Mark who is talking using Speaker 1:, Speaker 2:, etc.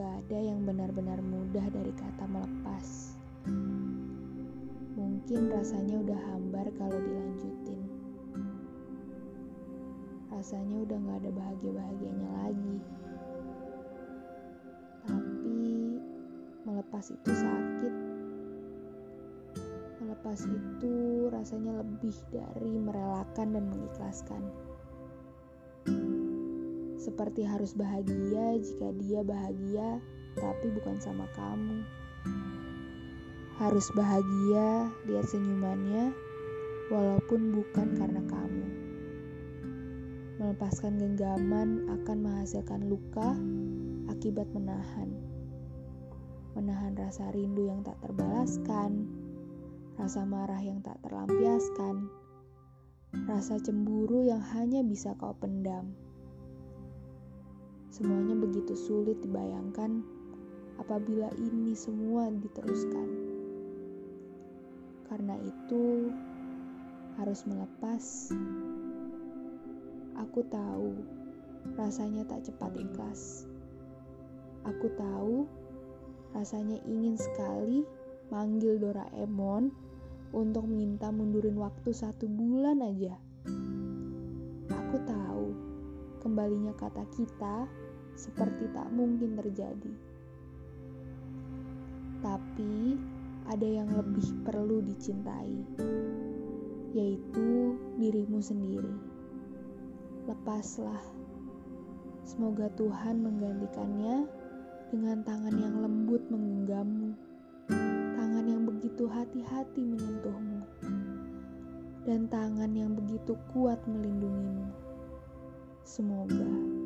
Speaker 1: ada yang benar-benar mudah dari kata melepas. Mungkin rasanya udah hambar kalau dilanjutin. Rasanya udah gak ada bahagia-bahagianya lagi. Tapi melepas itu sakit. Melepas itu rasanya lebih dari merelakan dan mengikhlaskan. Seperti harus bahagia jika dia bahagia, tapi bukan sama kamu. Harus bahagia lihat senyumannya, walaupun bukan karena kamu. Melepaskan genggaman akan menghasilkan luka akibat menahan. Menahan rasa rindu yang tak terbalaskan, rasa marah yang tak terlampiaskan, rasa cemburu yang hanya bisa kau pendam. Semuanya begitu sulit dibayangkan apabila ini semua diteruskan. Karena itu, harus melepas. Aku tahu rasanya tak cepat ikhlas. Aku tahu rasanya ingin sekali manggil Doraemon untuk minta mundurin waktu satu bulan aja. Aku tahu kembalinya kata kita seperti tak mungkin terjadi. Tapi ada yang lebih perlu dicintai, yaitu dirimu sendiri. Lepaslah. Semoga Tuhan menggantikannya dengan tangan yang lembut menggenggammu, tangan yang begitu hati-hati menyentuhmu, dan tangan yang begitu kuat melindungimu. Semoga.